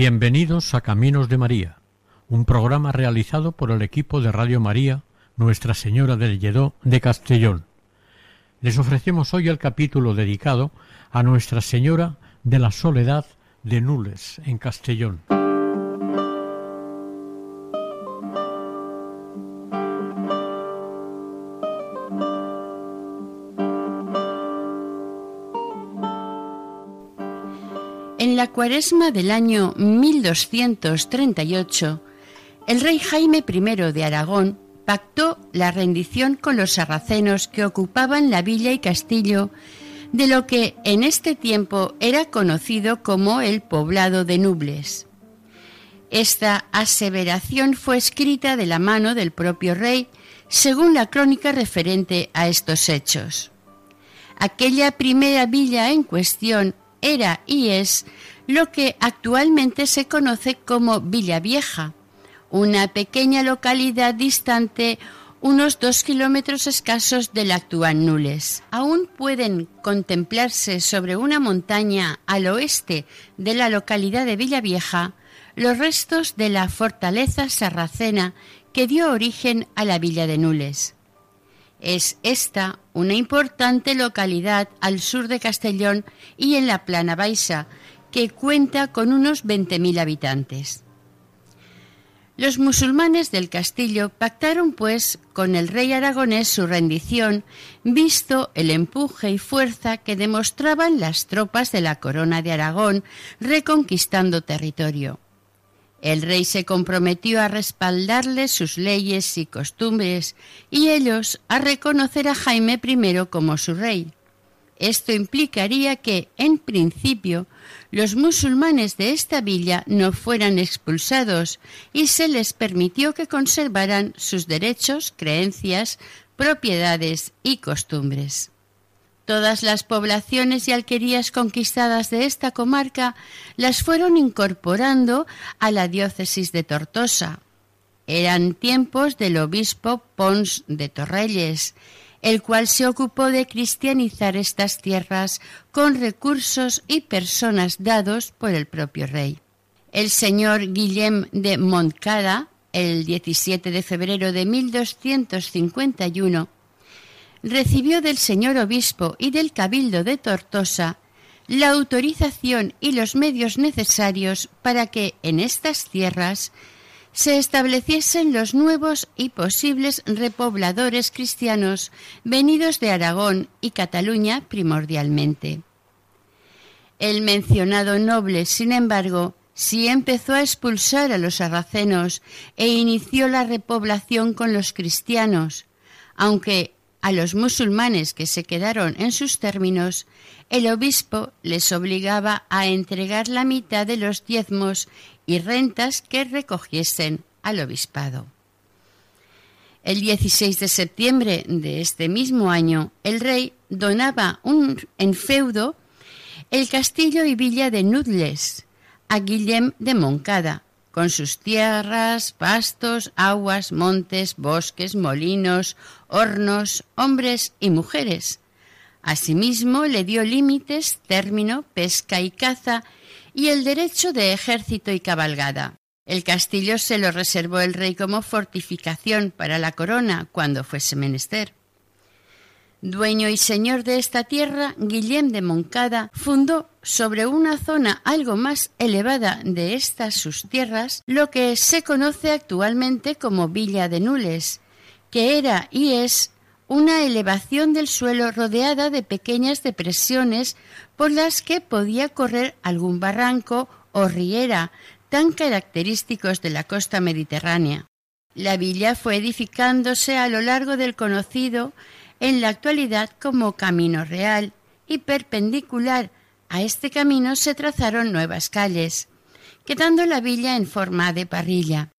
Bienvenidos a Caminos de María, un programa realizado por el equipo de Radio María Nuestra Señora del Lledó de Castellón. Les ofrecemos hoy el capítulo dedicado a Nuestra Señora de la Soledad de Nules, en Castellón. Cuaresma del año 1238, el rey Jaime I de Aragón pactó la rendición con los sarracenos que ocupaban la villa y castillo de lo que en este tiempo era conocido como el poblado de Nubles. Esta aseveración fue escrita de la mano del propio rey, según la crónica referente a estos hechos. Aquella primera villa en cuestión era y es lo que actualmente se conoce como Villa Vieja, una pequeña localidad distante unos dos kilómetros escasos del actual Nules. Aún pueden contemplarse sobre una montaña al oeste de la localidad de Villavieja los restos de la fortaleza sarracena que dio origen a la villa de Nules. Es esta una importante localidad al sur de Castellón y en la Plana Baixa, que cuenta con unos 20.000 habitantes. Los musulmanes del castillo pactaron, pues, con el rey aragonés su rendición, visto el empuje y fuerza que demostraban las tropas de la corona de Aragón reconquistando territorio. El rey se comprometió a respaldarles sus leyes y costumbres y ellos a reconocer a Jaime I como su rey. Esto implicaría que, en principio, los musulmanes de esta villa no fueran expulsados y se les permitió que conservaran sus derechos, creencias, propiedades y costumbres. Todas las poblaciones y alquerías conquistadas de esta comarca las fueron incorporando a la diócesis de Tortosa. Eran tiempos del obispo Pons de Torrelles, el cual se ocupó de cristianizar estas tierras con recursos y personas dados por el propio rey. El señor Guillem de Montcada, el 17 de febrero de 1251, recibió del señor obispo y del cabildo de Tortosa la autorización y los medios necesarios para que en estas tierras se estableciesen los nuevos y posibles repobladores cristianos venidos de Aragón y Cataluña primordialmente. El mencionado noble, sin embargo, sí empezó a expulsar a los sarracenos e inició la repoblación con los cristianos, aunque a los musulmanes que se quedaron en sus términos, el obispo les obligaba a entregar la mitad de los diezmos y rentas que recogiesen al obispado. El 16 de septiembre de este mismo año, el rey donaba un, en feudo el castillo y villa de Nudles a Guillem de Moncada, con sus tierras, pastos, aguas, montes, bosques, molinos, hornos, hombres y mujeres. Asimismo le dio límites, término, pesca y caza y el derecho de ejército y cabalgada. El castillo se lo reservó el rey como fortificación para la corona cuando fuese menester. Dueño y señor de esta tierra, Guillem de Moncada fundó sobre una zona algo más elevada de estas sus tierras lo que se conoce actualmente como Villa de Nules, que era y es una elevación del suelo rodeada de pequeñas depresiones por las que podía correr algún barranco o riera tan característicos de la costa mediterránea. La villa fue edificándose a lo largo del conocido en la actualidad como Camino Real y perpendicular a este camino se trazaron nuevas calles, quedando la villa en forma de parrilla.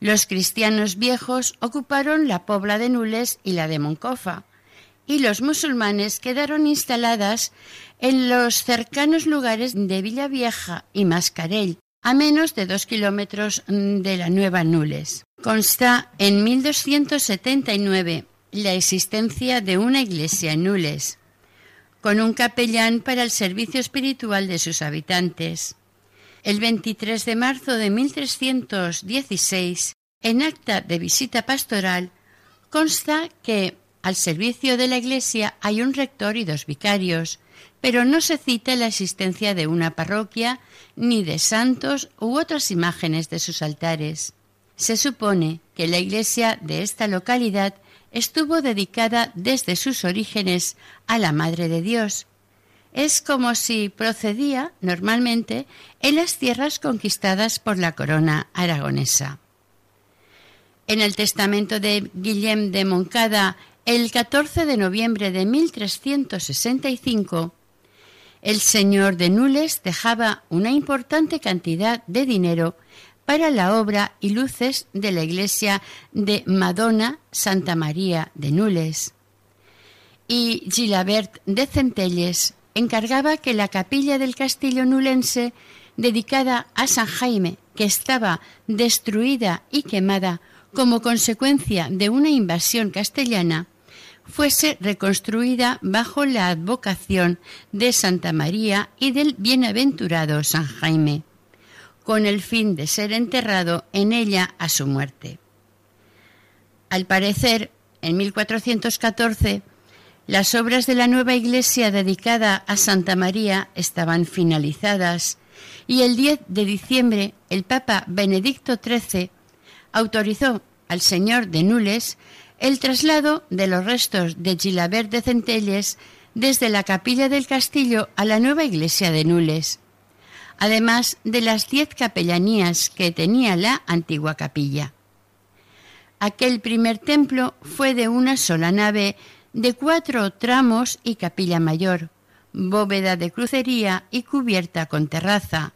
Los cristianos viejos ocuparon la pobla de Nules y la de Moncofa, y los musulmanes quedaron instaladas en los cercanos lugares de Villavieja y Mascarell, a menos de dos kilómetros de la nueva Nules. Consta en 1279 la existencia de una iglesia en Nules, con un capellán para el servicio espiritual de sus habitantes. El 23 de marzo de 1316, en acta de visita pastoral, consta que al servicio de la iglesia hay un rector y dos vicarios, pero no se cita la existencia de una parroquia ni de santos u otras imágenes de sus altares. Se supone que la iglesia de esta localidad estuvo dedicada desde sus orígenes a la Madre de Dios. Es como si procedía normalmente en las tierras conquistadas por la corona aragonesa. En el testamento de Guillem de Moncada, el 14 de noviembre de 1365, el señor de Nules dejaba una importante cantidad de dinero para la obra y luces de la iglesia de Madonna Santa María de Nules. Y Gilabert de Centelles encargaba que la capilla del castillo nulense, dedicada a San Jaime, que estaba destruida y quemada como consecuencia de una invasión castellana, fuese reconstruida bajo la advocación de Santa María y del bienaventurado San Jaime con el fin de ser enterrado en ella a su muerte. Al parecer, en 1414, las obras de la nueva iglesia dedicada a Santa María estaban finalizadas y el 10 de diciembre el Papa Benedicto XIII autorizó al señor de Nules el traslado de los restos de Gilabert de Centelles desde la capilla del castillo a la nueva iglesia de Nules además de las diez capellanías que tenía la antigua capilla. Aquel primer templo fue de una sola nave, de cuatro tramos y capilla mayor, bóveda de crucería y cubierta con terraza.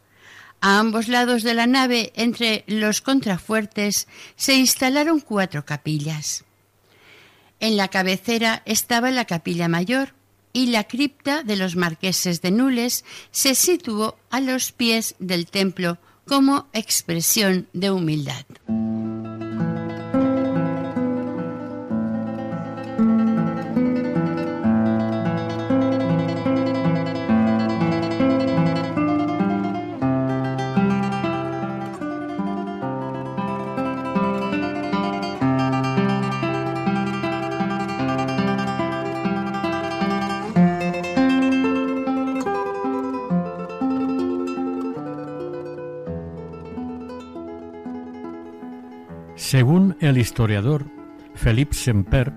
A ambos lados de la nave, entre los contrafuertes, se instalaron cuatro capillas. En la cabecera estaba la capilla mayor, y la cripta de los marqueses de Nules se situó a los pies del templo como expresión de humildad. Según el historiador Philippe Semper,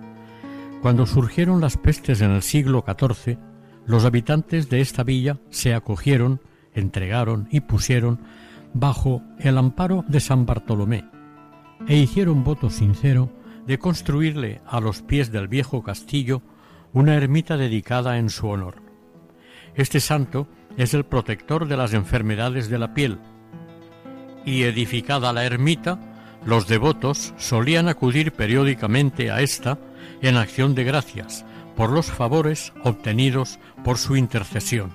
cuando surgieron las pestes en el siglo XIV, los habitantes de esta villa se acogieron, entregaron y pusieron bajo el amparo de San Bartolomé e hicieron voto sincero de construirle a los pies del viejo castillo una ermita dedicada en su honor. Este santo es el protector de las enfermedades de la piel y edificada la ermita los devotos solían acudir periódicamente a esta en acción de gracias por los favores obtenidos por su intercesión.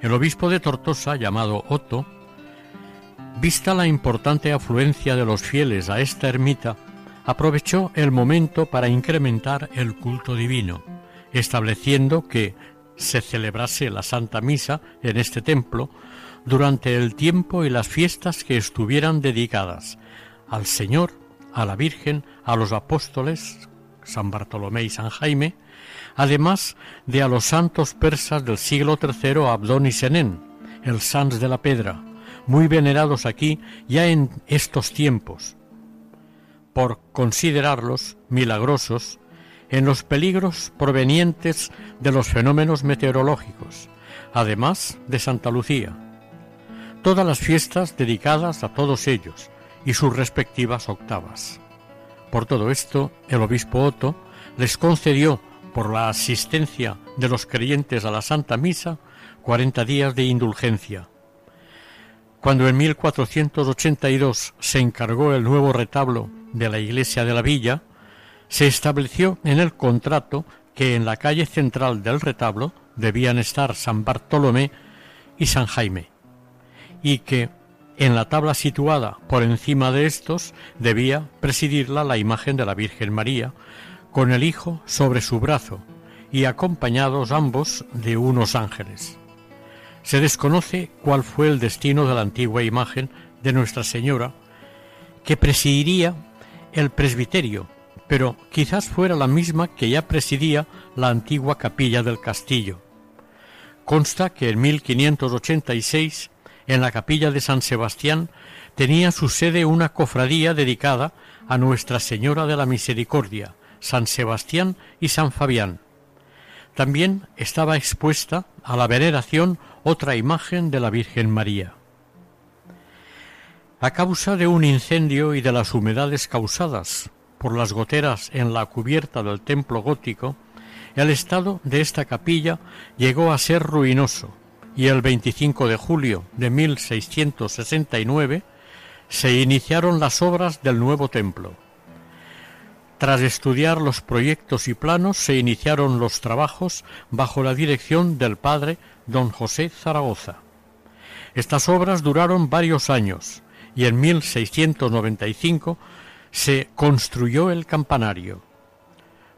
El obispo de Tortosa, llamado Otto, vista la importante afluencia de los fieles a esta ermita, aprovechó el momento para incrementar el culto divino, estableciendo que se celebrase la Santa Misa en este templo durante el tiempo y las fiestas que estuvieran dedicadas al Señor, a la Virgen, a los apóstoles, San Bartolomé y San Jaime, además de a los santos persas del siglo III Abdón y Senén, el Sans de la Pedra, muy venerados aquí ya en estos tiempos, por considerarlos milagrosos en los peligros provenientes de los fenómenos meteorológicos, además de Santa Lucía. Todas las fiestas dedicadas a todos ellos, y sus respectivas octavas. Por todo esto, el obispo Otto les concedió por la asistencia de los creyentes a la Santa Misa, 40 días de indulgencia. Cuando en 1482 se encargó el nuevo retablo de la iglesia de la villa, se estableció en el contrato que en la calle central del retablo debían estar San Bartolomé y San Jaime, y que en la tabla situada por encima de estos debía presidirla la imagen de la Virgen María, con el Hijo sobre su brazo y acompañados ambos de unos ángeles. Se desconoce cuál fue el destino de la antigua imagen de Nuestra Señora, que presidiría el presbiterio, pero quizás fuera la misma que ya presidía la antigua capilla del castillo. Consta que en 1586, en la capilla de San Sebastián, tenía su sede una cofradía dedicada a Nuestra Señora de la Misericordia, San Sebastián y San Fabián. También estaba expuesta a la veneración otra imagen de la Virgen María. A causa de un incendio y de las humedades causadas por las goteras en la cubierta del templo gótico, el estado de esta capilla llegó a ser ruinoso y el 25 de julio de 1669 se iniciaron las obras del nuevo templo. Tras estudiar los proyectos y planos, se iniciaron los trabajos bajo la dirección del padre don José Zaragoza. Estas obras duraron varios años y en 1695 se construyó el campanario.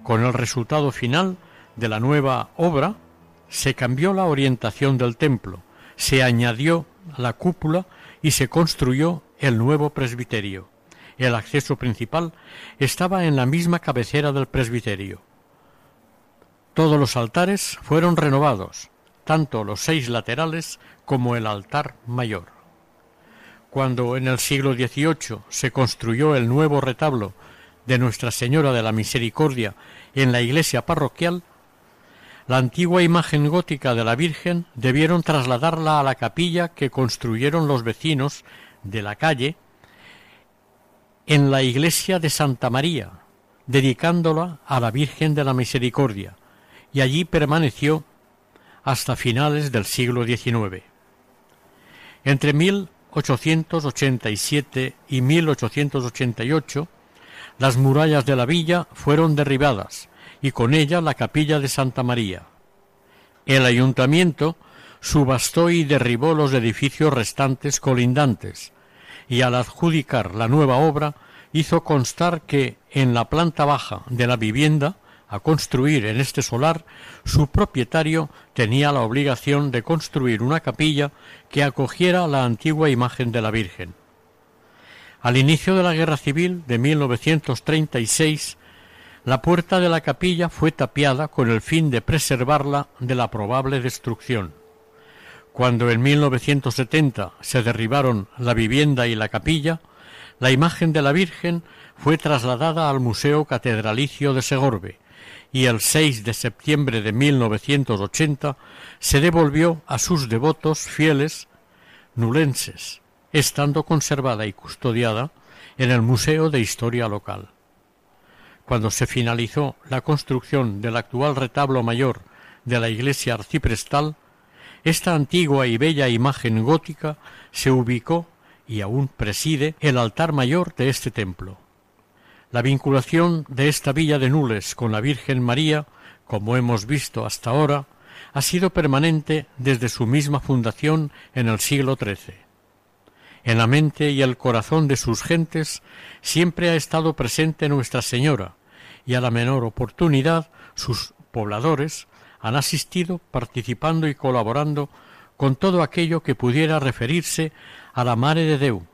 Con el resultado final de la nueva obra, se cambió la orientación del templo, se añadió la cúpula y se construyó el nuevo presbiterio. El acceso principal estaba en la misma cabecera del presbiterio. Todos los altares fueron renovados, tanto los seis laterales como el altar mayor. Cuando en el siglo XVIII se construyó el nuevo retablo de Nuestra Señora de la Misericordia en la iglesia parroquial, la antigua imagen gótica de la Virgen debieron trasladarla a la capilla que construyeron los vecinos de la calle en la iglesia de Santa María, dedicándola a la Virgen de la Misericordia, y allí permaneció hasta finales del siglo XIX. Entre 1887 y 1888, las murallas de la villa fueron derribadas y con ella la capilla de Santa María. El ayuntamiento subastó y derribó los edificios restantes colindantes, y al adjudicar la nueva obra hizo constar que en la planta baja de la vivienda a construir en este solar, su propietario tenía la obligación de construir una capilla que acogiera la antigua imagen de la Virgen. Al inicio de la Guerra Civil de 1936, la puerta de la capilla fue tapiada con el fin de preservarla de la probable destrucción. Cuando en 1970 se derribaron la vivienda y la capilla, la imagen de la Virgen fue trasladada al Museo Catedralicio de Segorbe y el 6 de septiembre de 1980 se devolvió a sus devotos fieles nulenses, estando conservada y custodiada en el Museo de Historia Local. Cuando se finalizó la construcción del actual retablo mayor de la iglesia arciprestal, esta antigua y bella imagen gótica se ubicó y aún preside el altar mayor de este templo. La vinculación de esta villa de Nules con la Virgen María, como hemos visto hasta ahora, ha sido permanente desde su misma fundación en el siglo XIII. En la mente y el corazón de sus gentes siempre ha estado presente Nuestra Señora, y a la menor oportunidad sus pobladores han asistido participando y colaborando con todo aquello que pudiera referirse a la Madre de Deu,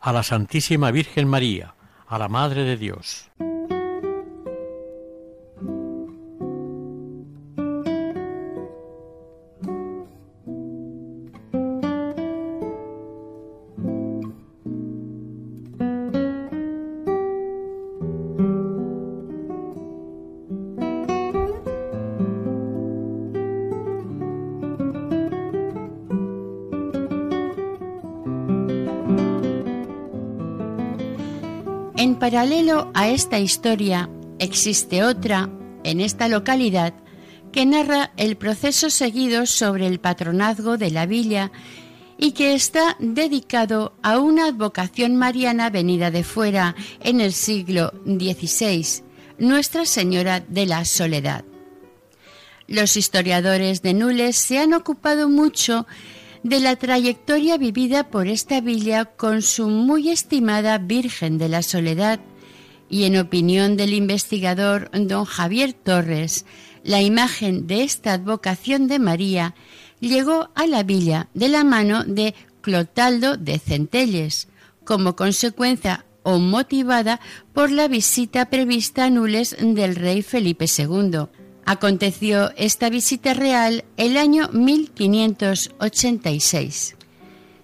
a la Santísima Virgen María, a la Madre de Dios. Paralelo a esta historia existe otra en esta localidad que narra el proceso seguido sobre el patronazgo de la villa y que está dedicado a una advocación mariana venida de fuera en el siglo XVI, Nuestra Señora de la Soledad. Los historiadores de Nules se han ocupado mucho de la trayectoria vivida por esta villa con su muy estimada Virgen de la Soledad y en opinión del investigador don Javier Torres, la imagen de esta advocación de María llegó a la villa de la mano de Clotaldo de Centelles, como consecuencia o motivada por la visita prevista a Nules del rey Felipe II. Aconteció esta visita real el año 1586.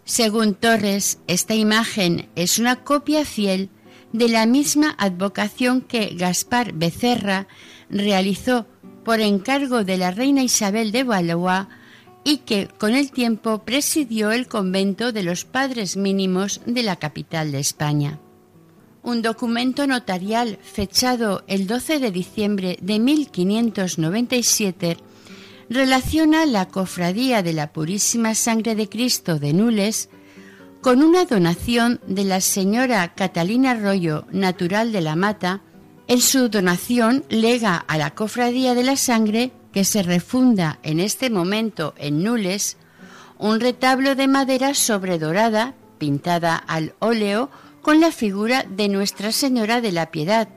Según Torres, esta imagen es una copia fiel de la misma advocación que Gaspar Becerra realizó por encargo de la reina Isabel de Valois y que con el tiempo presidió el convento de los padres mínimos de la capital de España. Un documento notarial fechado el 12 de diciembre de 1597 relaciona la cofradía de la Purísima Sangre de Cristo de Nules con una donación de la señora Catalina Arroyo, natural de la Mata, en su donación lega a la Cofradía de la Sangre, que se refunda en este momento en Nules, un retablo de madera sobredorada, pintada al óleo, con la figura de Nuestra Señora de la Piedad,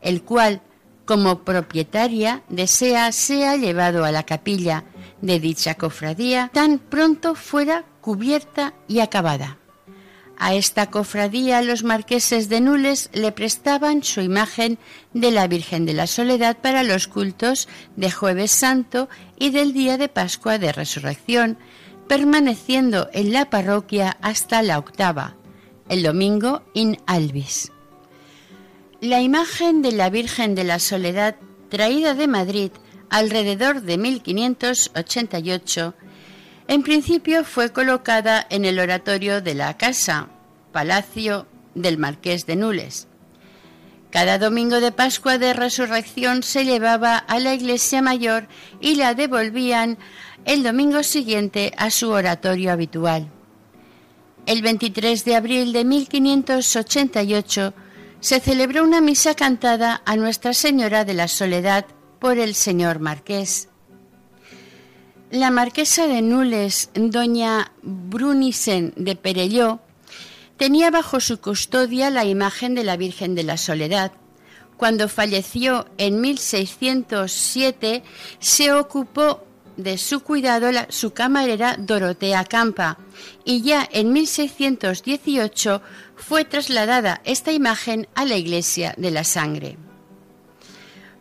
el cual, como propietaria, desea sea llevado a la capilla de dicha cofradía tan pronto fuera cubierta y acabada. A esta cofradía los marqueses de Nules le prestaban su imagen de la Virgen de la Soledad para los cultos de Jueves Santo y del día de Pascua de Resurrección, permaneciendo en la parroquia hasta la octava, el domingo in albis. La imagen de la Virgen de la Soledad, traída de Madrid alrededor de 1588, en principio fue colocada en el oratorio de la casa, palacio del marqués de Nules. Cada domingo de Pascua de Resurrección se llevaba a la iglesia mayor y la devolvían el domingo siguiente a su oratorio habitual. El 23 de abril de 1588 se celebró una misa cantada a Nuestra Señora de la Soledad por el señor marqués. La marquesa de Nules, doña Brunisen de Perelló, tenía bajo su custodia la imagen de la Virgen de la Soledad. Cuando falleció en 1607, se ocupó de su cuidado su camarera Dorotea Campa y ya en 1618 fue trasladada esta imagen a la iglesia de la sangre.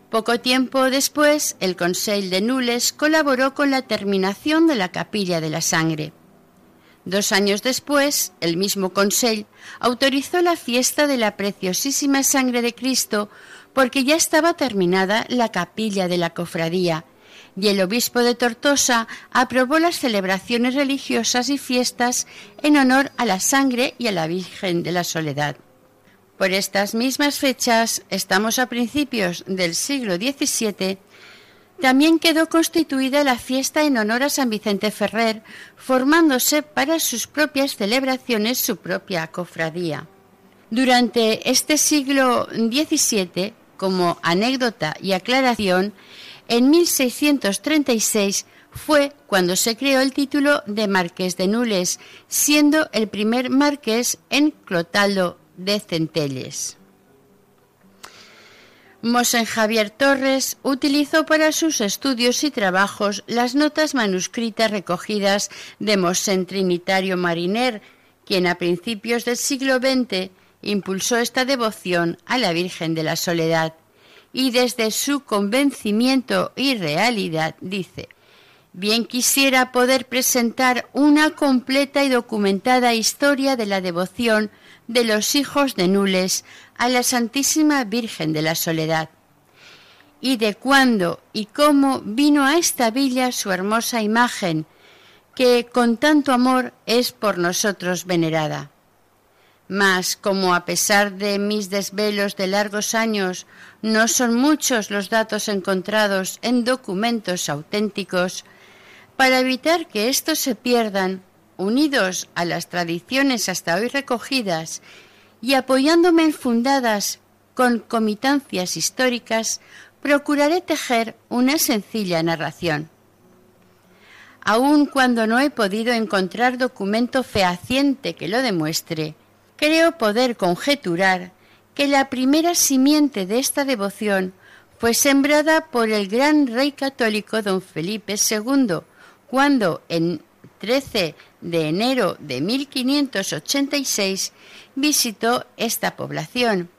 Poco tiempo después, el Conseil de Nules colaboró con la terminación de la Capilla de la Sangre. Dos años después, el mismo Conseil autorizó la fiesta de la preciosísima sangre de Cristo porque ya estaba terminada la capilla de la cofradía y el obispo de Tortosa aprobó las celebraciones religiosas y fiestas en honor a la sangre y a la Virgen de la Soledad. Por estas mismas fechas, estamos a principios del siglo XVII, también quedó constituida la fiesta en honor a San Vicente Ferrer, formándose para sus propias celebraciones su propia cofradía. Durante este siglo XVII, como anécdota y aclaración, en 1636 fue cuando se creó el título de Marqués de Nules, siendo el primer marqués en Clotaldo de Centelles. Mosen Javier Torres utilizó para sus estudios y trabajos las notas manuscritas recogidas de Mosen Trinitario Mariner, quien a principios del siglo XX impulsó esta devoción a la Virgen de la Soledad y desde su convencimiento y realidad dice, bien quisiera poder presentar una completa y documentada historia de la devoción de los hijos de Nules a la Santísima Virgen de la Soledad, y de cuándo y cómo vino a esta villa su hermosa imagen, que con tanto amor es por nosotros venerada. Mas como a pesar de mis desvelos de largos años no son muchos los datos encontrados en documentos auténticos, para evitar que estos se pierdan, unidos a las tradiciones hasta hoy recogidas y apoyándome en fundadas concomitancias históricas, procuraré tejer una sencilla narración. Aun cuando no he podido encontrar documento fehaciente que lo demuestre, creo poder conjeturar que la primera simiente de esta devoción fue sembrada por el gran rey católico don Felipe II, cuando en 13 de enero de 1586 visitó esta población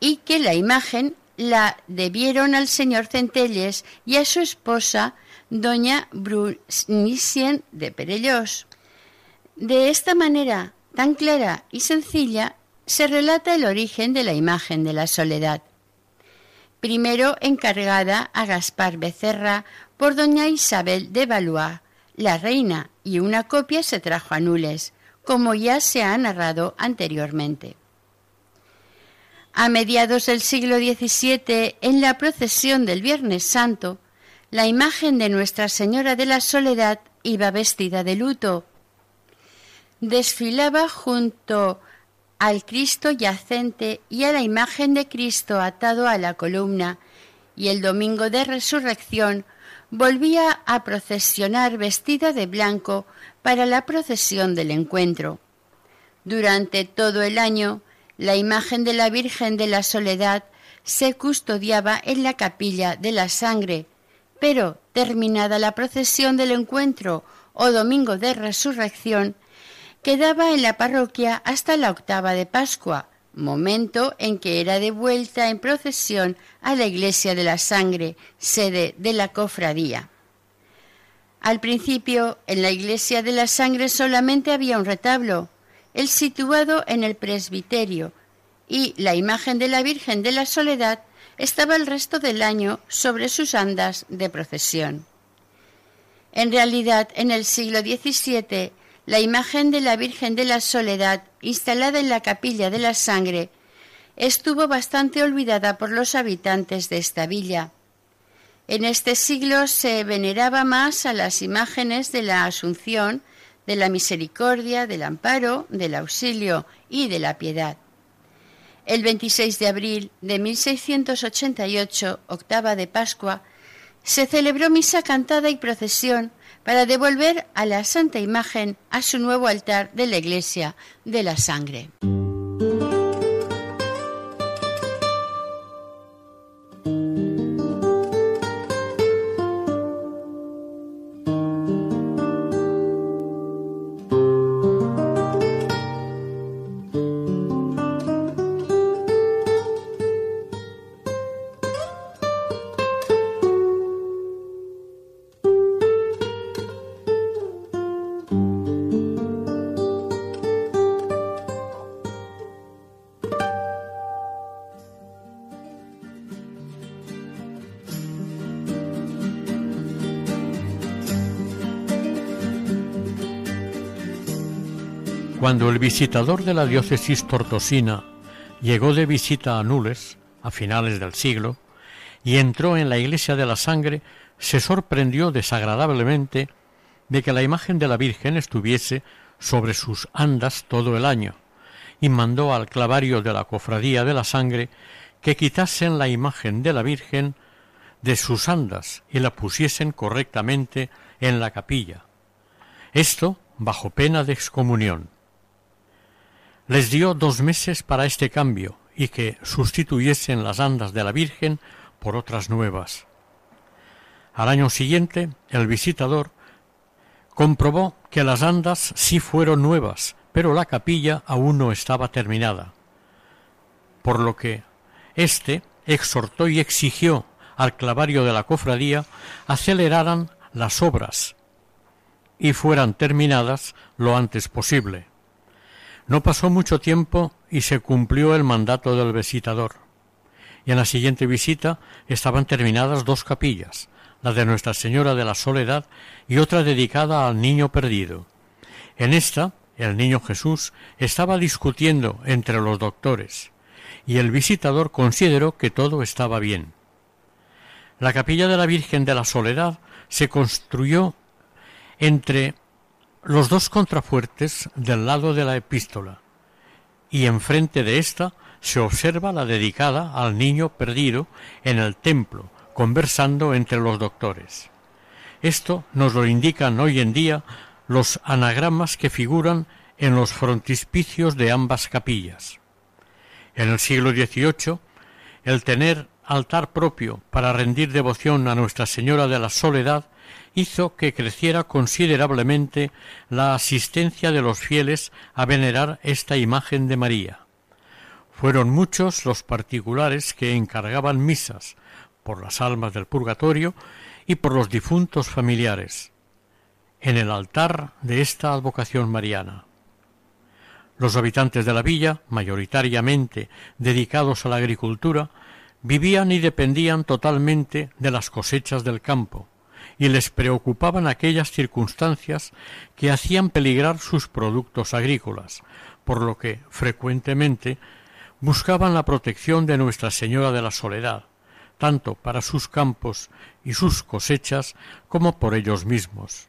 y que la imagen la debieron al señor Centelles y a su esposa, doña Brunisien de Perellós. De esta manera tan clara y sencilla se relata el origen de la imagen de la soledad. Primero encargada a Gaspar Becerra por doña Isabel de Valois, la reina, y una copia se trajo a Nules, como ya se ha narrado anteriormente. A mediados del siglo XVII, en la procesión del Viernes Santo, la imagen de Nuestra Señora de la Soledad iba vestida de luto. Desfilaba junto al Cristo yacente y a la imagen de Cristo atado a la columna, y el domingo de resurrección volvía a procesionar vestida de blanco para la procesión del encuentro. Durante todo el año, la imagen de la Virgen de la Soledad se custodiaba en la capilla de la sangre, pero terminada la procesión del encuentro o domingo de resurrección, quedaba en la parroquia hasta la octava de Pascua, momento en que era devuelta en procesión a la iglesia de la sangre, sede de la cofradía. Al principio, en la iglesia de la sangre solamente había un retablo, el situado en el presbiterio, y la imagen de la Virgen de la Soledad estaba el resto del año sobre sus andas de procesión. En realidad, en el siglo XVII, la imagen de la Virgen de la Soledad, instalada en la capilla de la Sangre, estuvo bastante olvidada por los habitantes de esta villa. En este siglo se veneraba más a las imágenes de la Asunción, de la Misericordia, del Amparo, del Auxilio y de la Piedad. El 26 de abril de 1688, octava de Pascua, se celebró misa cantada y procesión para devolver a la Santa Imagen a su nuevo altar de la Iglesia de la Sangre. Cuando el visitador de la diócesis tortosina llegó de visita a Nules, a finales del siglo, y entró en la iglesia de la sangre, se sorprendió desagradablemente de que la imagen de la Virgen estuviese sobre sus andas todo el año, y mandó al clavario de la cofradía de la sangre que quitasen la imagen de la Virgen de sus andas y la pusiesen correctamente en la capilla. Esto bajo pena de excomunión. Les dio dos meses para este cambio y que sustituyesen las andas de la Virgen por otras nuevas. Al año siguiente, el visitador comprobó que las andas sí fueron nuevas, pero la capilla aún no estaba terminada. Por lo que éste exhortó y exigió al clavario de la cofradía aceleraran las obras y fueran terminadas lo antes posible. No pasó mucho tiempo y se cumplió el mandato del visitador. Y en la siguiente visita estaban terminadas dos capillas, la de Nuestra Señora de la Soledad y otra dedicada al Niño Perdido. En esta, el niño Jesús estaba discutiendo entre los doctores, y el visitador consideró que todo estaba bien. La capilla de la Virgen de la Soledad se construyó entre los dos contrafuertes del lado de la epístola, y enfrente de ésta se observa la dedicada al niño perdido en el templo, conversando entre los doctores. Esto nos lo indican hoy en día los anagramas que figuran en los frontispicios de ambas capillas. En el siglo XVIII, el tener altar propio para rendir devoción a Nuestra Señora de la Soledad hizo que creciera considerablemente la asistencia de los fieles a venerar esta imagen de María. Fueron muchos los particulares que encargaban misas por las almas del purgatorio y por los difuntos familiares, en el altar de esta advocación mariana. Los habitantes de la villa, mayoritariamente dedicados a la agricultura, vivían y dependían totalmente de las cosechas del campo, y les preocupaban aquellas circunstancias que hacían peligrar sus productos agrícolas, por lo que frecuentemente buscaban la protección de Nuestra Señora de la Soledad, tanto para sus campos y sus cosechas como por ellos mismos.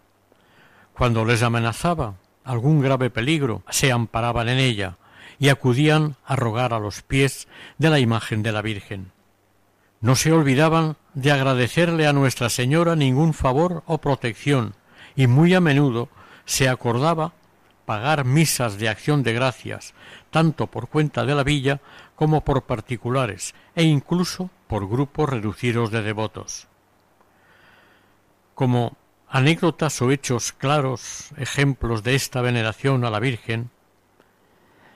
Cuando les amenazaba algún grave peligro, se amparaban en ella y acudían a rogar a los pies de la imagen de la Virgen. No se olvidaban de agradecerle a Nuestra Señora ningún favor o protección, y muy a menudo se acordaba pagar misas de acción de gracias, tanto por cuenta de la villa como por particulares, e incluso por grupos reducidos de devotos. Como anécdotas o hechos claros ejemplos de esta veneración a la Virgen,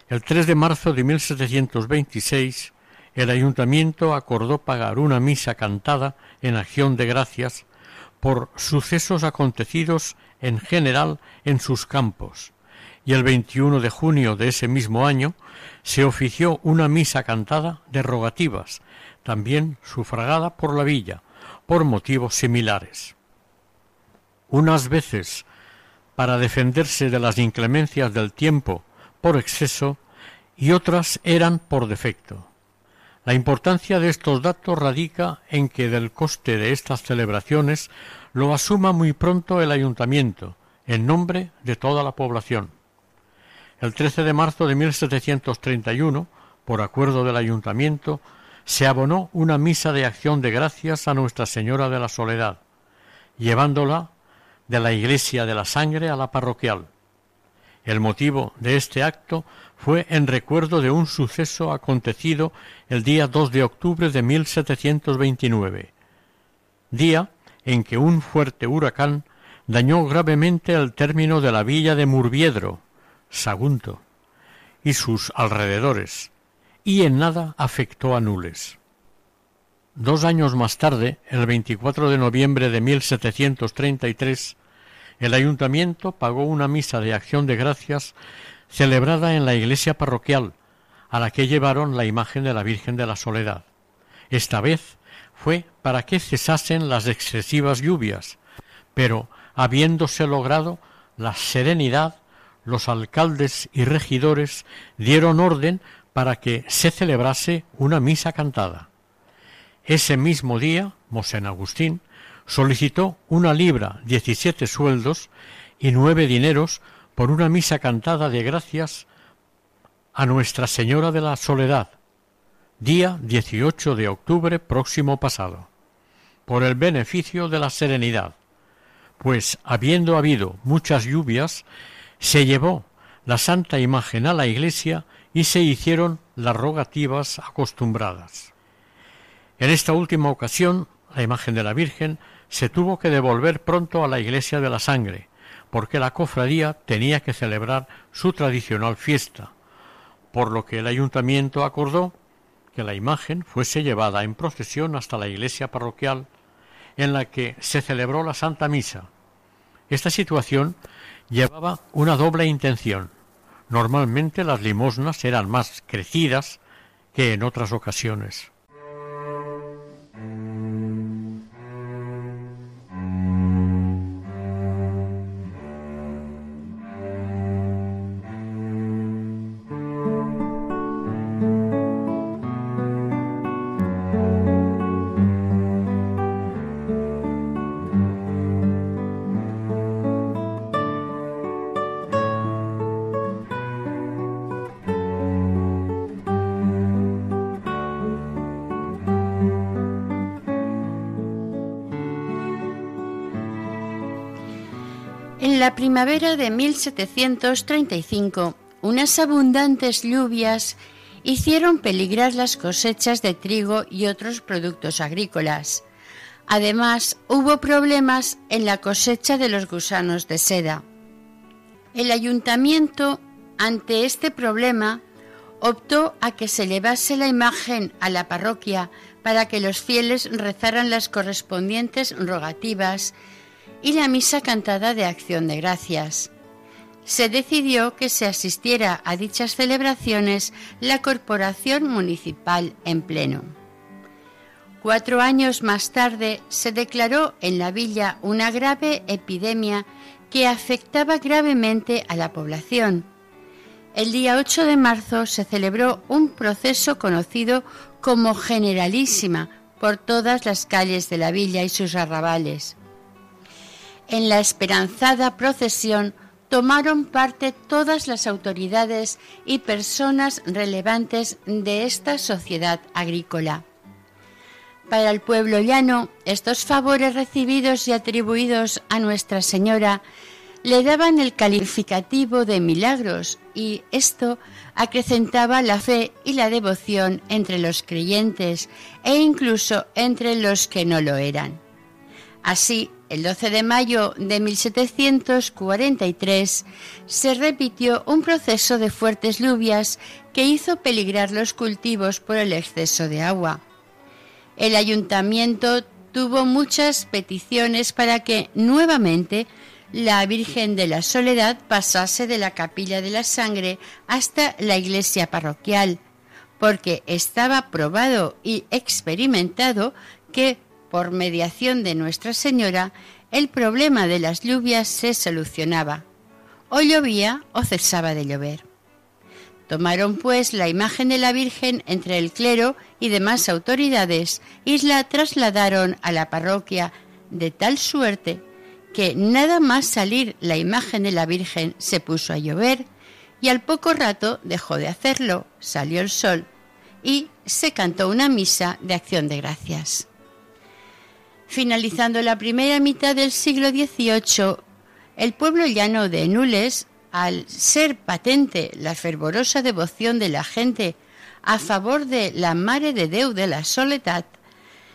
el 3 de marzo de 1726 el ayuntamiento acordó pagar una misa cantada en acción de gracias por sucesos acontecidos en general en sus campos, y el 21 de junio de ese mismo año se ofició una misa cantada de rogativas, también sufragada por la villa, por motivos similares. Unas veces, para defenderse de las inclemencias del tiempo por exceso, y otras eran por defecto. La importancia de estos datos radica en que del coste de estas celebraciones lo asuma muy pronto el ayuntamiento, en nombre de toda la población. El 13 de marzo de 1731, por acuerdo del ayuntamiento, se abonó una misa de acción de gracias a Nuestra Señora de la Soledad, llevándola de la iglesia de la sangre a la parroquial. El motivo de este acto fue en recuerdo de un suceso acontecido el día 2 de octubre de 1729, día en que un fuerte huracán dañó gravemente el término de la villa de Murviedro, Sagunto, y sus alrededores, y en nada afectó a Nules. Dos años más tarde, el 24 de noviembre de 1733, el ayuntamiento pagó una misa de acción de gracias celebrada en la iglesia parroquial, a la que llevaron la imagen de la Virgen de la Soledad. Esta vez fue para que cesasen las excesivas lluvias, pero habiéndose logrado la serenidad, los alcaldes y regidores dieron orden para que se celebrase una misa cantada. Ese mismo día, Mosén Agustín solicitó una libra, diecisiete sueldos y nueve dineros por una misa cantada de gracias a Nuestra Señora de la Soledad, día 18 de octubre próximo pasado, por el beneficio de la serenidad, pues habiendo habido muchas lluvias, se llevó la santa imagen a la iglesia y se hicieron las rogativas acostumbradas. En esta última ocasión, la imagen de la Virgen se tuvo que devolver pronto a la iglesia de la sangre, porque la cofradía tenía que celebrar su tradicional fiesta, por lo que el ayuntamiento acordó que la imagen fuese llevada en procesión hasta la iglesia parroquial en la que se celebró la Santa Misa. Esta situación llevaba una doble intención. Normalmente las limosnas eran más crecidas que en otras ocasiones. Primavera de 1735, unas abundantes lluvias hicieron peligrar las cosechas de trigo y otros productos agrícolas. Además, hubo problemas en la cosecha de los gusanos de seda. El ayuntamiento, ante este problema, optó a que se llevase la imagen a la parroquia para que los fieles rezaran las correspondientes rogativas y la misa cantada de acción de gracias. Se decidió que se asistiera a dichas celebraciones la corporación municipal en pleno. Cuatro años más tarde se declaró en la villa una grave epidemia que afectaba gravemente a la población. El día 8 de marzo se celebró un proceso conocido como Generalísima por todas las calles de la villa y sus arrabales. En la esperanzada procesión tomaron parte todas las autoridades y personas relevantes de esta sociedad agrícola. Para el pueblo llano, estos favores recibidos y atribuidos a Nuestra Señora le daban el calificativo de milagros y esto acrecentaba la fe y la devoción entre los creyentes e incluso entre los que no lo eran. Así, el 12 de mayo de 1743 se repitió un proceso de fuertes lluvias que hizo peligrar los cultivos por el exceso de agua. El ayuntamiento tuvo muchas peticiones para que nuevamente la Virgen de la Soledad pasase de la capilla de la sangre hasta la iglesia parroquial, porque estaba probado y experimentado que, por mediación de Nuestra Señora, el problema de las lluvias se solucionaba. O llovía o cesaba de llover. Tomaron pues la imagen de la Virgen entre el clero y demás autoridades y la trasladaron a la parroquia de tal suerte que nada más salir la imagen de la Virgen se puso a llover y al poco rato dejó de hacerlo, salió el sol y se cantó una misa de acción de gracias. Finalizando la primera mitad del siglo XVIII, el pueblo llano de Nules, al ser patente la fervorosa devoción de la gente a favor de la Mare de Deu de la Soledad,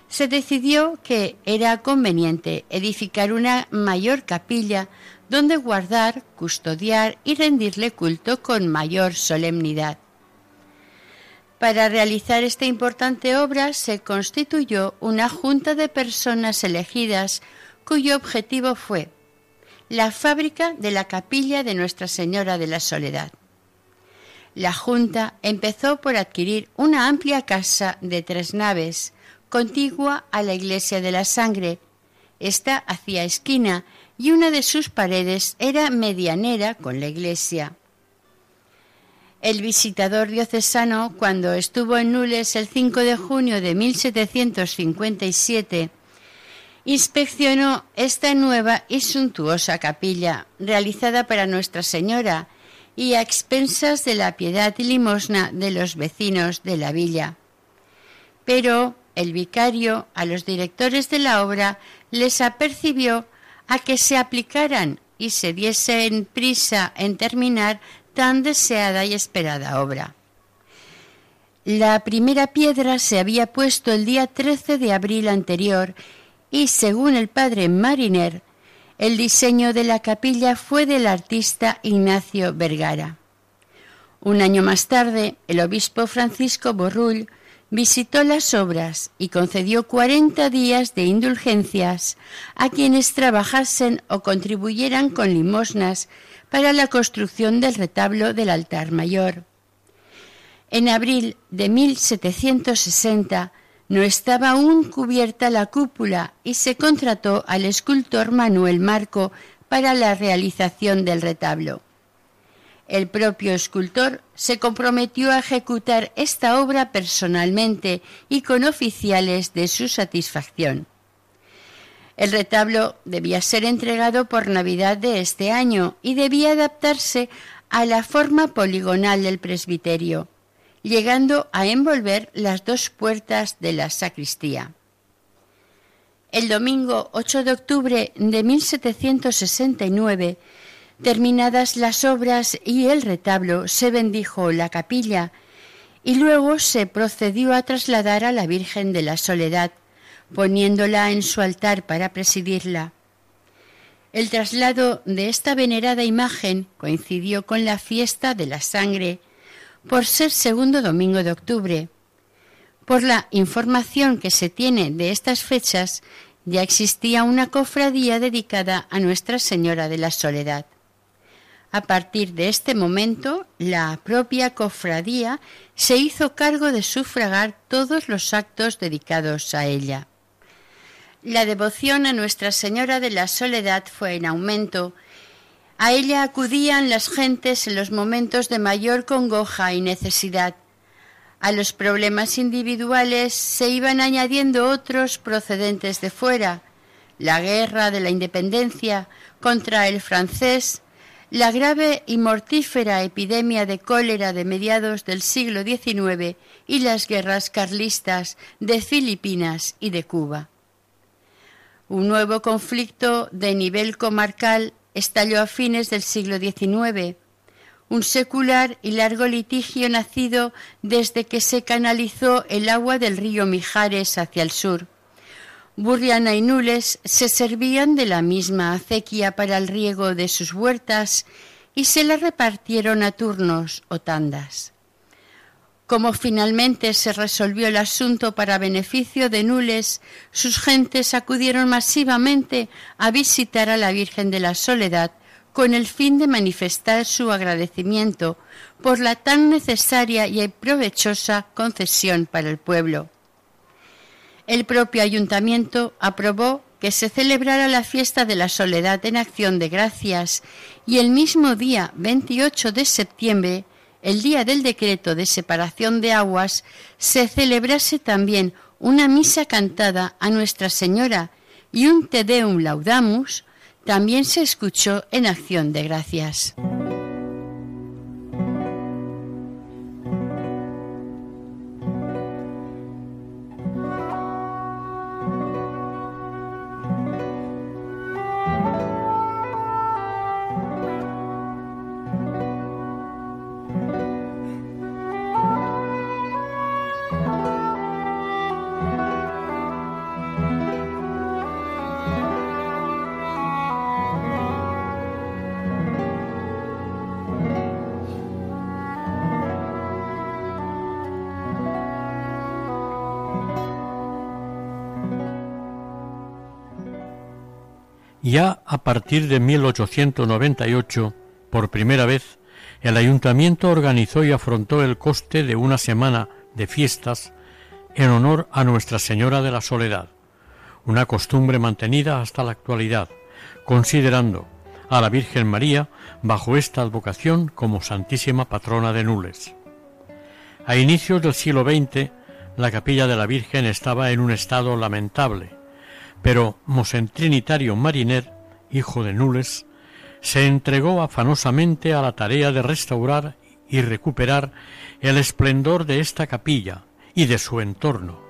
se decidió que era conveniente edificar una mayor capilla donde guardar, custodiar y rendirle culto con mayor solemnidad. Para realizar esta importante obra se constituyó una junta de personas elegidas cuyo objetivo fue la fábrica de la capilla de Nuestra Señora de la Soledad. La Junta empezó por adquirir una amplia casa de tres naves, contigua a la iglesia de la sangre. Esta hacía esquina y una de sus paredes era medianera con la iglesia. El visitador diocesano, cuando estuvo en Nules el 5 de junio de 1757, inspeccionó esta nueva y suntuosa capilla, realizada para Nuestra Señora y a expensas de la piedad y limosna de los vecinos de la villa. Pero el vicario a los directores de la obra les apercibió a que se aplicaran y se diesen prisa en terminar tan deseada y esperada obra. La primera piedra se había puesto el día 13 de abril anterior y, según el padre Mariner, el diseño de la capilla fue del artista Ignacio Vergara. Un año más tarde, el obispo Francisco Borrull visitó las obras y concedió cuarenta días de indulgencias a quienes trabajasen o contribuyeran con limosnas para la construcción del retablo del altar mayor. En abril de 1760 no estaba aún cubierta la cúpula y se contrató al escultor Manuel Marco para la realización del retablo. El propio escultor se comprometió a ejecutar esta obra personalmente y con oficiales de su satisfacción. El retablo debía ser entregado por Navidad de este año y debía adaptarse a la forma poligonal del presbiterio, llegando a envolver las dos puertas de la sacristía. El domingo 8 de octubre de 1769, terminadas las obras y el retablo, se bendijo la capilla y luego se procedió a trasladar a la Virgen de la Soledad, poniéndola en su altar para presidirla. El traslado de esta venerada imagen coincidió con la fiesta de la sangre, por ser segundo domingo de octubre. Por la información que se tiene de estas fechas, ya existía una cofradía dedicada a Nuestra Señora de la Soledad. A partir de este momento, la propia cofradía se hizo cargo de sufragar todos los actos dedicados a ella. La devoción a Nuestra Señora de la Soledad fue en aumento. A ella acudían las gentes en los momentos de mayor congoja y necesidad. A los problemas individuales se iban añadiendo otros procedentes de fuera, la guerra de la independencia contra el francés, la grave y mortífera epidemia de cólera de mediados del siglo XIX y las guerras carlistas de Filipinas y de Cuba. Un nuevo conflicto de nivel comarcal estalló a fines del siglo XIX, un secular y largo litigio nacido desde que se canalizó el agua del río Mijares hacia el sur Burriana y Nules se servían de la misma acequia para el riego de sus huertas y se la repartieron a turnos o tandas. Como finalmente se resolvió el asunto para beneficio de Nules, sus gentes acudieron masivamente a visitar a la Virgen de la Soledad con el fin de manifestar su agradecimiento por la tan necesaria y provechosa concesión para el pueblo. El propio ayuntamiento aprobó que se celebrara la fiesta de la soledad en acción de gracias y el mismo día 28 de septiembre, el día del decreto de separación de aguas, se celebrase también una misa cantada a Nuestra Señora y un Te Deum Laudamus también se escuchó en acción de gracias. A partir de 1898, por primera vez, el ayuntamiento organizó y afrontó el coste de una semana de fiestas en honor a Nuestra Señora de la Soledad, una costumbre mantenida hasta la actualidad, considerando a la Virgen María bajo esta advocación como Santísima Patrona de Nules. A inicios del siglo XX, la capilla de la Virgen estaba en un estado lamentable, pero Mosén Trinitario Mariner, hijo de Nules, se entregó afanosamente a la tarea de restaurar y recuperar el esplendor de esta capilla y de su entorno.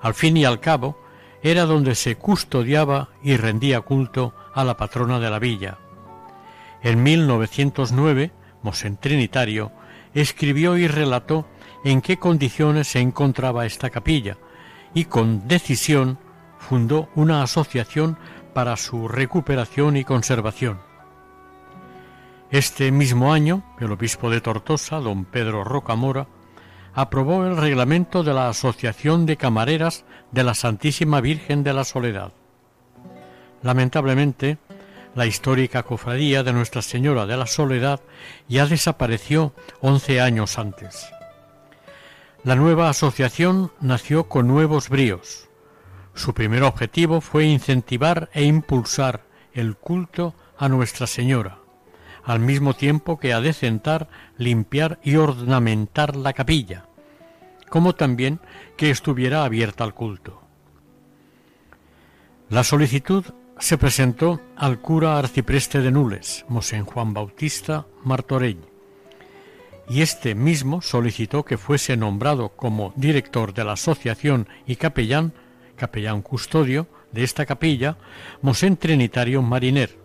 Al fin y al cabo, era donde se custodiaba y rendía culto a la patrona de la villa. En 1909, Mosén Trinitario escribió y relató en qué condiciones se encontraba esta capilla, y con decisión fundó una asociación para su recuperación y conservación. Este mismo año, el obispo de Tortosa, don Pedro Rocamora, aprobó el reglamento de la Asociación de Camareras de la Santísima Virgen de la Soledad. Lamentablemente, la histórica cofradía de Nuestra Señora de la Soledad ya desapareció once años antes. La nueva asociación nació con nuevos bríos. Su primer objetivo fue incentivar e impulsar el culto a Nuestra Señora, al mismo tiempo que adecentar, limpiar y ornamentar la capilla, como también que estuviera abierta al culto. La solicitud se presentó al cura arcipreste de Nules, Mosén Juan Bautista Martorell, y este mismo solicitó que fuese nombrado como director de la asociación y capellán capellán custodio de esta capilla, Mosén Trinitario Mariner.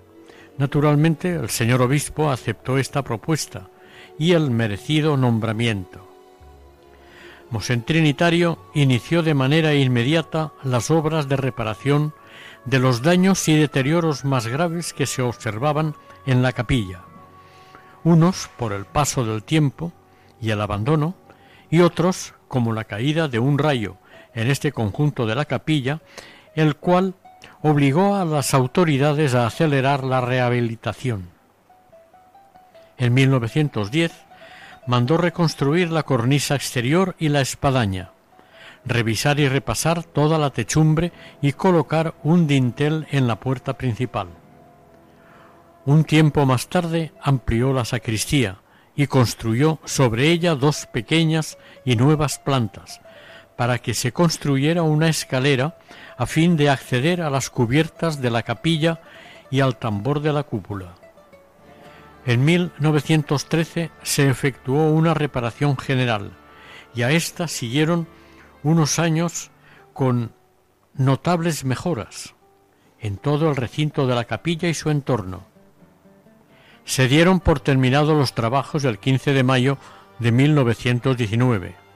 Naturalmente, el señor obispo aceptó esta propuesta y el merecido nombramiento. Mosén Trinitario inició de manera inmediata las obras de reparación de los daños y deterioros más graves que se observaban en la capilla, unos por el paso del tiempo y el abandono, y otros como la caída de un rayo en este conjunto de la capilla, el cual obligó a las autoridades a acelerar la rehabilitación. En 1910 mandó reconstruir la cornisa exterior y la espadaña, revisar y repasar toda la techumbre y colocar un dintel en la puerta principal. Un tiempo más tarde amplió la sacristía y construyó sobre ella dos pequeñas y nuevas plantas, para que se construyera una escalera a fin de acceder a las cubiertas de la capilla y al tambor de la cúpula. En 1913 se efectuó una reparación general y a esta siguieron unos años con notables mejoras en todo el recinto de la capilla y su entorno. Se dieron por terminados los trabajos el 15 de mayo de 1919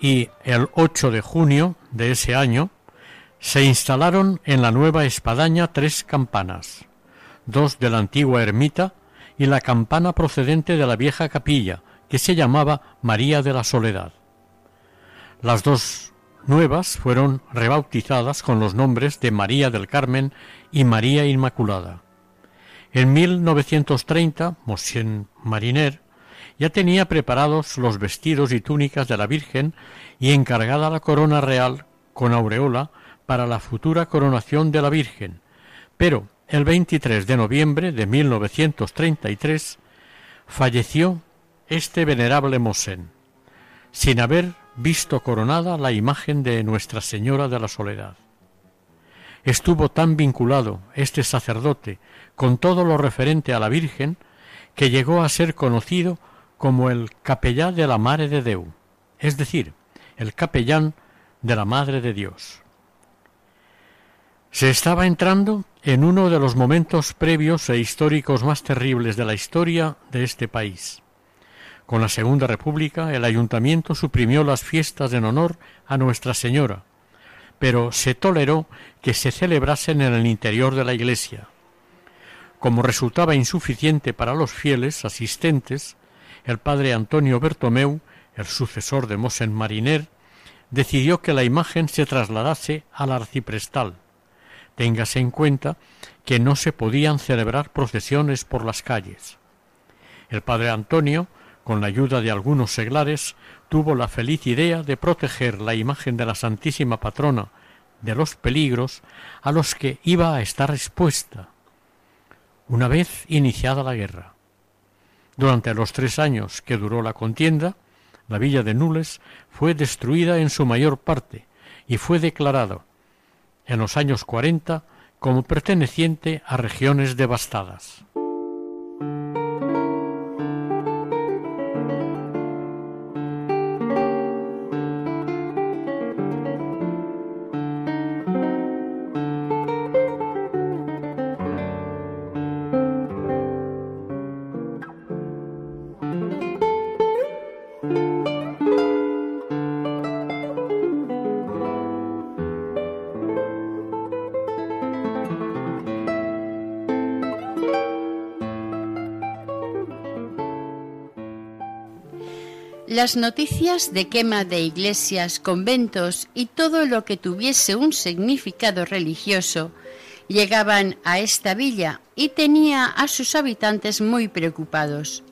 y el 8 de junio de ese año se instalaron en la nueva espadaña tres campanas, dos de la antigua ermita y la campana procedente de la vieja capilla, que se llamaba María de la Soledad. Las dos nuevas fueron rebautizadas con los nombres de María del Carmen y María Inmaculada. En 1930, Mosén Mariner ya tenía preparados los vestidos y túnicas de la Virgen y encargada la corona real con aureola para la futura coronación de la Virgen. Pero el 23 de noviembre de 1933 falleció este venerable Mosén, sin haber visto coronada la imagen de Nuestra Señora de la Soledad. Estuvo tan vinculado este sacerdote con todo lo referente a la Virgen que llegó a ser conocido como el capellán de la Mare de Deu, es decir, el capellán de la Madre de Dios. Se estaba entrando en uno de los momentos previos e históricos más terribles de la historia de este país. Con la Segunda República el ayuntamiento suprimió las fiestas en honor a Nuestra Señora, pero se toleró que se celebrasen en el interior de la iglesia. Como resultaba insuficiente para los fieles asistentes, el padre Antonio Bertomeu, el sucesor de Mosén Mariner, decidió que la imagen se trasladase al arciprestal. Téngase en cuenta que no se podían celebrar procesiones por las calles. El padre Antonio, con la ayuda de algunos seglares, tuvo la feliz idea de proteger la imagen de la Santísima Patrona de los peligros a los que iba a estar expuesta una vez iniciada la guerra. Durante los tres años que duró la contienda, la villa de Nules fue destruida en su mayor parte y fue declarado en los años cuarenta como perteneciente a regiones devastadas. Las noticias de quema de iglesias, conventos y todo lo que tuviese un significado religioso llegaban a esta villa y tenía a sus habitantes muy preocupados.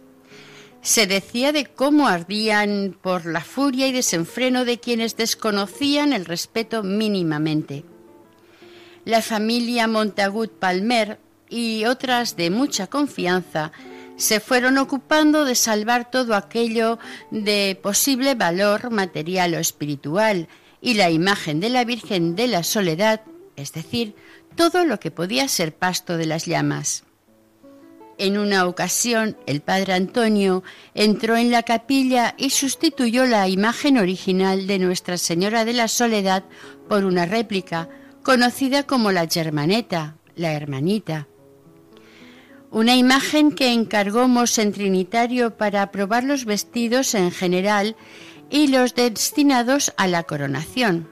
Se decía de cómo ardían por la furia y desenfreno de quienes desconocían el respeto mínimamente. La familia Montagut Palmer y otras de mucha confianza se fueron ocupando de salvar todo aquello de posible valor material o espiritual y la imagen de la Virgen de la Soledad, es decir, todo lo que podía ser pasto de las llamas. En una ocasión, el padre Antonio entró en la capilla y sustituyó la imagen original de Nuestra Señora de la Soledad por una réplica, conocida como la Germaneta, la hermanita. Una imagen que encargó Mosén Trinitario para probar los vestidos en general y los destinados a la coronación.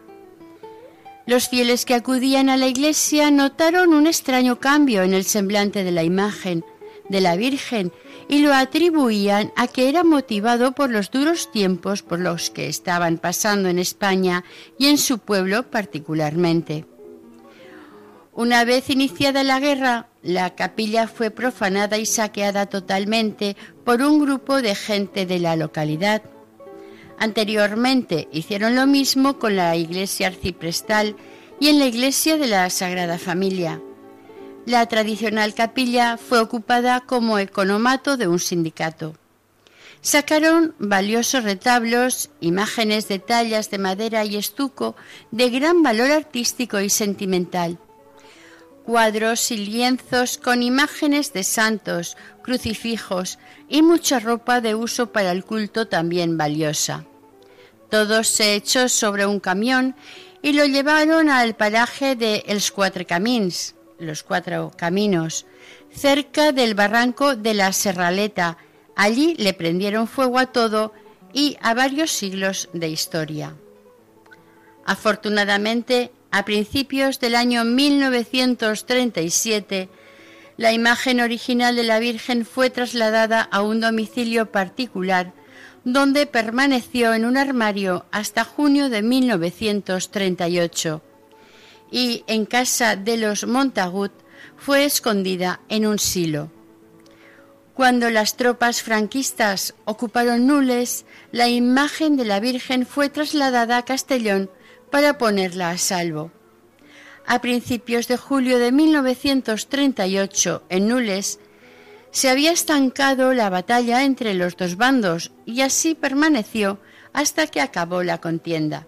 Los fieles que acudían a la iglesia notaron un extraño cambio en el semblante de la imagen de la Virgen y lo atribuían a que era motivado por los duros tiempos por los que estaban pasando en España y en su pueblo particularmente. Una vez iniciada la guerra, la capilla fue profanada y saqueada totalmente por un grupo de gente de la localidad. Anteriormente hicieron lo mismo con la iglesia arciprestal y en la iglesia de la Sagrada Familia. La tradicional capilla fue ocupada como economato de un sindicato. Sacaron valiosos retablos, imágenes de tallas de madera y estuco de gran valor artístico y sentimental, cuadros y lienzos con imágenes de santos, crucifijos y mucha ropa de uso para el culto también valiosa. Todo se echó sobre un camión y lo llevaron al paraje de Els Quatre Camins, los Cuatro Caminos, cerca del barranco de la Serraleta. Allí le prendieron fuego a todo y a varios siglos de historia. Afortunadamente, a principios del año 1937, la imagen original de la Virgen fue trasladada a un domicilio particular, donde permaneció en un armario hasta junio de 1938 y en casa de los Montagut fue escondida en un silo. Cuando las tropas franquistas ocuparon Nules, la imagen de la Virgen fue trasladada a Castellón para ponerla a salvo. A principios de julio de 1938, en Nules, se había estancado la batalla entre los dos bandos y así permaneció hasta que acabó la contienda.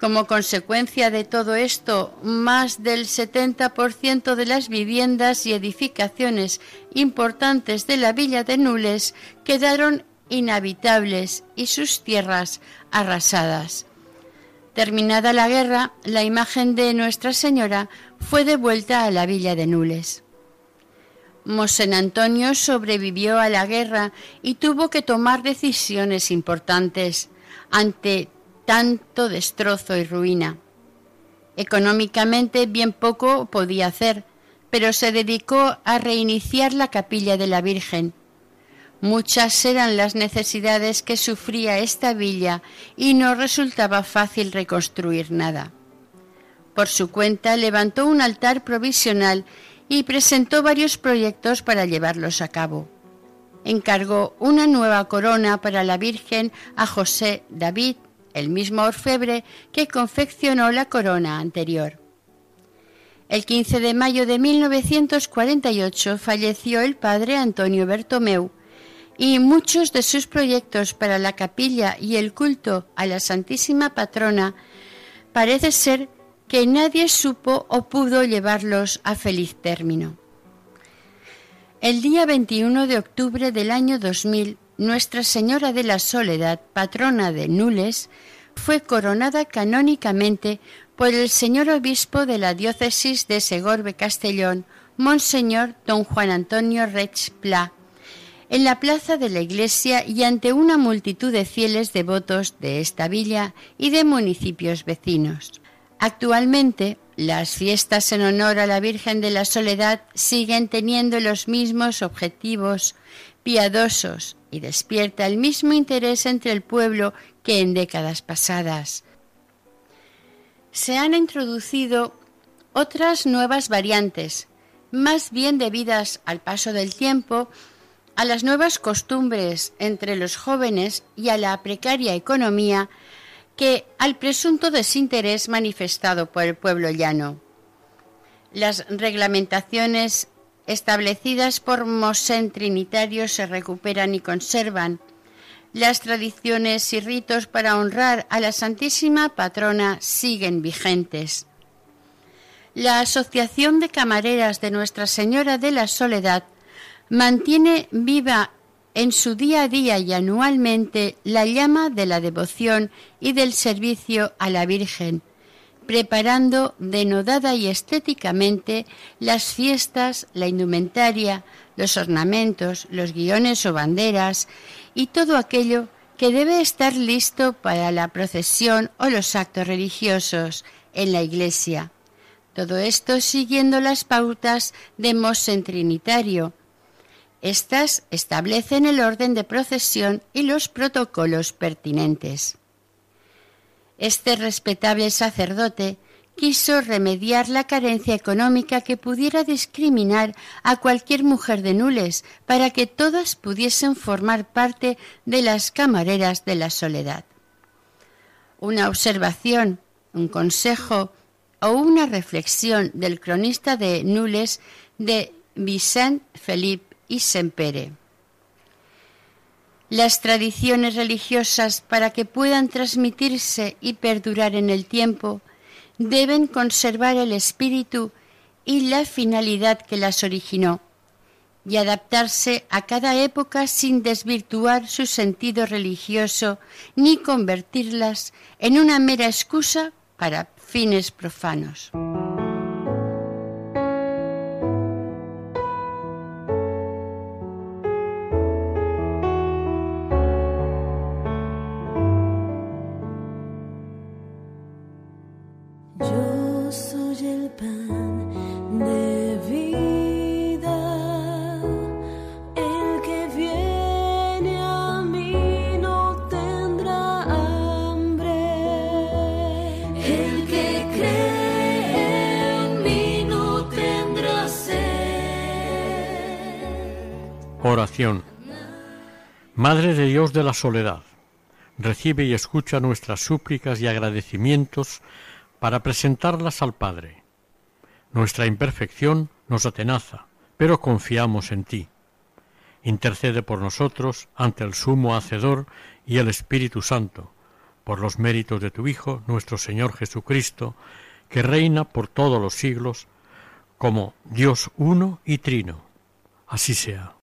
Como consecuencia de todo esto, más del 70% de las viviendas y edificaciones importantes de la villa de Nules quedaron inhabitables y sus tierras arrasadas. Terminada la guerra, la imagen de Nuestra Señora fue devuelta a la villa de Nules. Mosén Antonio sobrevivió a la guerra y tuvo que tomar decisiones importantes ante tanto destrozo y ruina. Económicamente bien poco podía hacer, pero se dedicó a reiniciar la capilla de la Virgen, Muchas eran las necesidades que sufría esta villa y no resultaba fácil reconstruir nada. Por su cuenta levantó un altar provisional y presentó varios proyectos para llevarlos a cabo. Encargó una nueva corona para la Virgen a José David, el mismo orfebre que confeccionó la corona anterior. El 15 de mayo de 1948 falleció el padre Antonio Bertomeu, y muchos de sus proyectos para la capilla y el culto a la Santísima Patrona parece ser que nadie supo o pudo llevarlos a feliz término. El día 21 de octubre del año 2000, Nuestra Señora de la Soledad, patrona de Nules, fue coronada canónicamente por el señor obispo de la diócesis de Segorbe Castellón, Monseñor don Juan Antonio Rech Pla, en la plaza de la iglesia y ante una multitud de fieles devotos de esta villa y de municipios vecinos. Actualmente, las fiestas en honor a la Virgen de la Soledad siguen teniendo los mismos objetivos piadosos y despierta el mismo interés entre el pueblo que en décadas pasadas. Se han introducido otras nuevas variantes, más bien debidas al paso del tiempo a las nuevas costumbres entre los jóvenes y a la precaria economía que al presunto desinterés manifestado por el pueblo llano. Las reglamentaciones establecidas por Mosén Trinitario se recuperan y conservan. Las tradiciones y ritos para honrar a la Santísima Patrona siguen vigentes. La Asociación de Camareras de Nuestra Señora de la Soledad mantiene viva en su día a día y anualmente la llama de la devoción y del servicio a la Virgen, preparando denodada y estéticamente las fiestas, la indumentaria, los ornamentos, los guiones o banderas y todo aquello que debe estar listo para la procesión o los actos religiosos en la iglesia. Todo esto siguiendo las pautas de Mosen Trinitario. Estas establecen el orden de procesión y los protocolos pertinentes. Este respetable sacerdote quiso remediar la carencia económica que pudiera discriminar a cualquier mujer de Nules para que todas pudiesen formar parte de las camareras de la soledad. Una observación, un consejo o una reflexión del cronista de Nules de Vicent Philippe y Sempere. Las tradiciones religiosas, para que puedan transmitirse y perdurar en el tiempo, deben conservar el espíritu y la finalidad que las originó y adaptarse a cada época sin desvirtuar su sentido religioso ni convertirlas en una mera excusa para fines profanos. Madre de Dios de la soledad, recibe y escucha nuestras súplicas y agradecimientos para presentarlas al Padre. Nuestra imperfección nos atenaza, pero confiamos en ti. Intercede por nosotros ante el Sumo Hacedor y el Espíritu Santo, por los méritos de tu Hijo, nuestro Señor Jesucristo, que reina por todos los siglos, como Dios uno y trino. Así sea.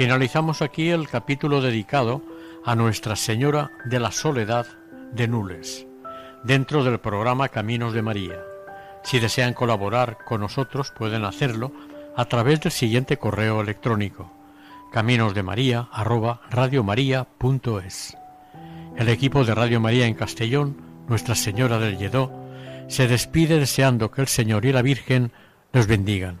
Finalizamos aquí el capítulo dedicado a Nuestra Señora de la Soledad de Nules, dentro del programa Caminos de María. Si desean colaborar con nosotros pueden hacerlo a través del siguiente correo electrónico caminosdemaria@radiomaria.es. El equipo de Radio María en Castellón, Nuestra Señora del Lledó, se despide deseando que el Señor y la Virgen nos bendigan.